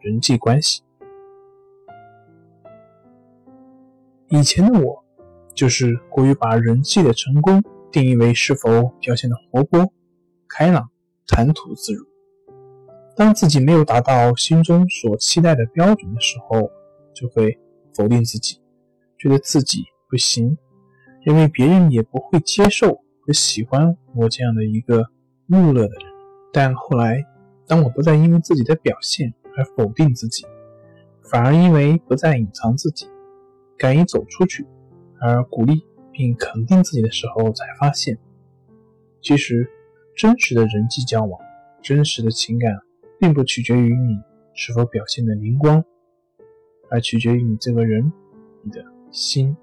人际关系。以前的我，就是过于把人际的成功定义为是否表现的活泼、开朗、谈吐自如。当自己没有达到心中所期待的标准的时候，就会否定自己，觉得自己不行，认为别人也不会接受和喜欢我这样的一个木讷的人。但后来，当我不再因为自己的表现，而否定自己，反而因为不再隐藏自己，敢于走出去，而鼓励并肯定自己的时候，才发现，其实真实的人际交往、真实的情感，并不取决于你是否表现的灵光，而取决于你这个人，你的心。